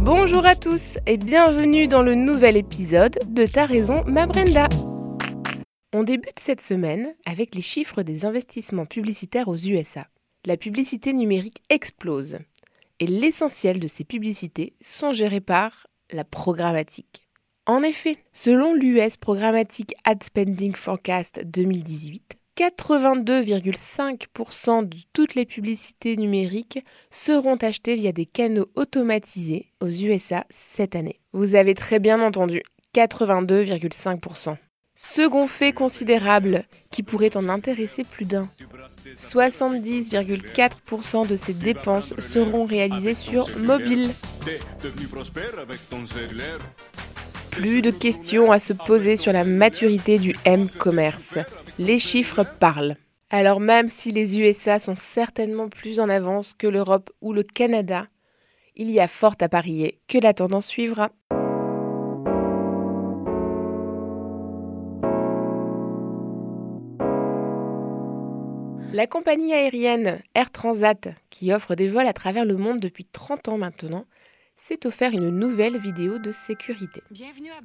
Bonjour à tous et bienvenue dans le nouvel épisode de Ta raison, ma Brenda. On débute cette semaine avec les chiffres des investissements publicitaires aux USA. La publicité numérique explose et l'essentiel de ces publicités sont gérées par la programmatique. En effet, selon l'US Programmatic Ad Spending Forecast 2018, 82,5% de toutes les publicités numériques seront achetées via des canaux automatisés aux USA cette année. Vous avez très bien entendu, 82,5%. Second fait considérable qui pourrait en intéresser plus d'un. 70,4% de ces dépenses seront réalisées sur mobile. Plus de questions à se poser sur la maturité du M-commerce. Les chiffres parlent. Alors même si les USA sont certainement plus en avance que l'Europe ou le Canada, il y a fort à parier que la tendance suivra. La compagnie aérienne Air Transat, qui offre des vols à travers le monde depuis 30 ans maintenant, s'est offert une nouvelle vidéo de sécurité.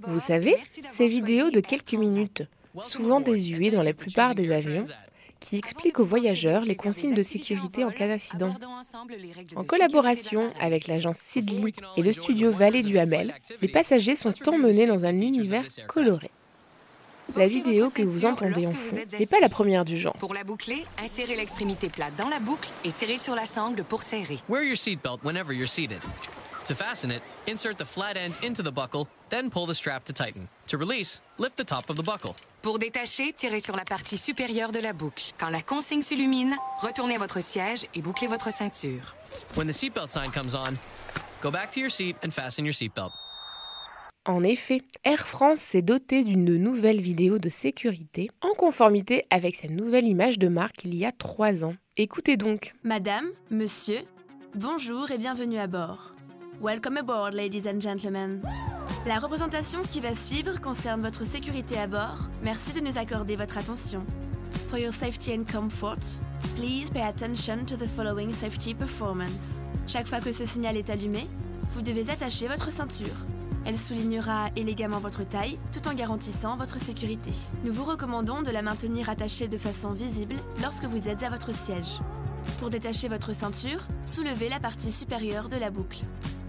Vous savez, ces vidéos de quelques minutes, souvent désuées dans la plupart des avions, qui expliquent aux voyageurs les consignes de sécurité en cas d'incident. En collaboration avec l'agence Sidley et le studio Vallée du Hamel, les passagers sont emmenés dans un univers coloré. La vidéo que vous entendez en fond n'est pas la première du genre. Pour la boucler, insérez l'extrémité plate dans la boucle et tirez sur la sangle pour serrer. To fasten it, insert the flat end into the buckle, then pull the strap to tighten. To release, lift the top of the buckle. Pour détacher, tirez sur la partie supérieure de la boucle. Quand la consigne s'illumine, retournez à votre siège et bouclez votre ceinture. When the seatbelt sign comes on, go back to your seat and fasten your seatbelt. En effet, Air France s'est doté d'une nouvelle vidéo de sécurité en conformité avec sa nouvelle image de marque il y a trois ans. Écoutez donc. Madame, monsieur, bonjour et bienvenue à bord. Welcome aboard, ladies and gentlemen. La représentation qui va suivre concerne votre sécurité à bord. Merci de nous accorder votre attention. For your safety and comfort, please pay attention to the following safety performance. Chaque fois que ce signal est allumé, vous devez attacher votre ceinture. Elle soulignera élégamment votre taille tout en garantissant votre sécurité. Nous vous recommandons de la maintenir attachée de façon visible lorsque vous êtes à votre siège. Pour détacher votre ceinture, soulevez la partie supérieure de la boucle.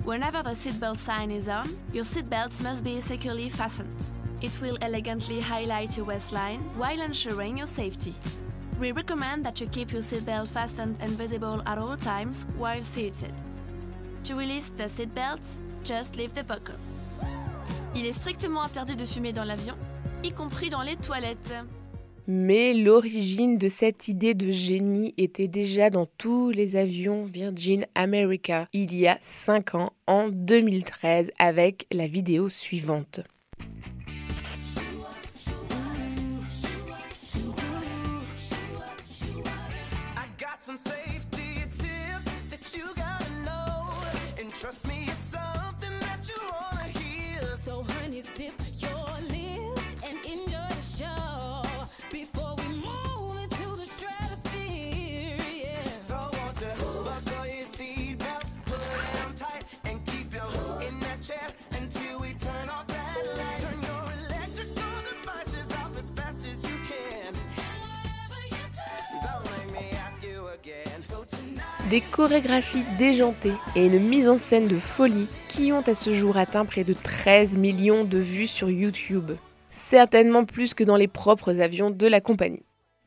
Whenever the seatbelt sign is on, your seatbelt must be securely fastened. It will elegantly highlight your waistline while ensuring your safety. We recommend that you keep your seatbelt fastened and visible at all times while seated. To release the seatbelt, just leave the buckle. Il est strictement interdit de fumer dans l'avion, y compris dans les toilettes. Mais l'origine de cette idée de génie était déjà dans tous les avions Virgin America il y a 5 ans, en 2013, avec la vidéo suivante. Des chorégraphies déjantées et une mise en scène de folie qui ont à ce jour atteint près de 13 millions de vues sur YouTube. Certainement plus que dans les propres avions de la compagnie.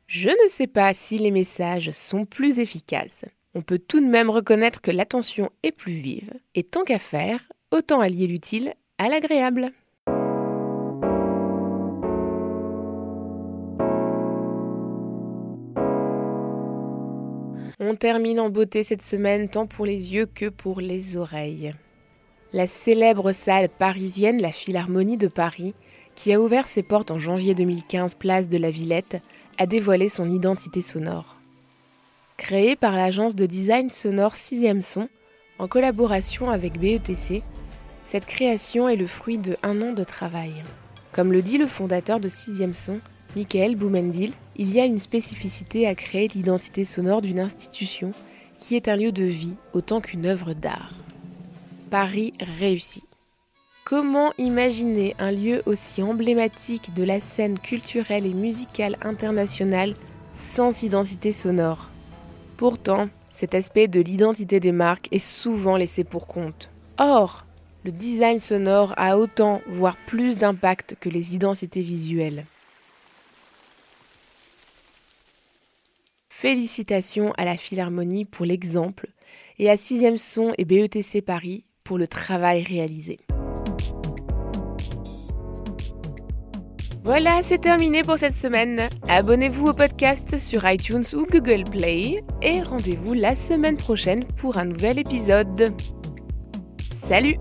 Je ne sais pas si les messages sont plus efficaces. On peut tout de même reconnaître que l'attention est plus vive, et tant qu'à faire, autant allier l'utile à l'agréable. On termine en beauté cette semaine tant pour les yeux que pour les oreilles. La célèbre salle parisienne, la Philharmonie de Paris, qui a ouvert ses portes en janvier 2015 place de la Villette, a dévoilé son identité sonore. Créée par l'agence de design sonore 6 Son, en collaboration avec BETC, cette création est le fruit de un an de travail. Comme le dit le fondateur de 6 Son, Michael Boumendil, il y a une spécificité à créer l'identité sonore d'une institution qui est un lieu de vie autant qu'une œuvre d'art. Paris réussi. Comment imaginer un lieu aussi emblématique de la scène culturelle et musicale internationale sans identité sonore? Pourtant, cet aspect de l'identité des marques est souvent laissé pour compte. Or, le design sonore a autant, voire plus d'impact que les identités visuelles. Félicitations à la Philharmonie pour l'exemple et à 6 Son et BETC Paris pour le travail réalisé. Voilà, c'est terminé pour cette semaine. Abonnez-vous au podcast sur iTunes ou Google Play et rendez-vous la semaine prochaine pour un nouvel épisode. Salut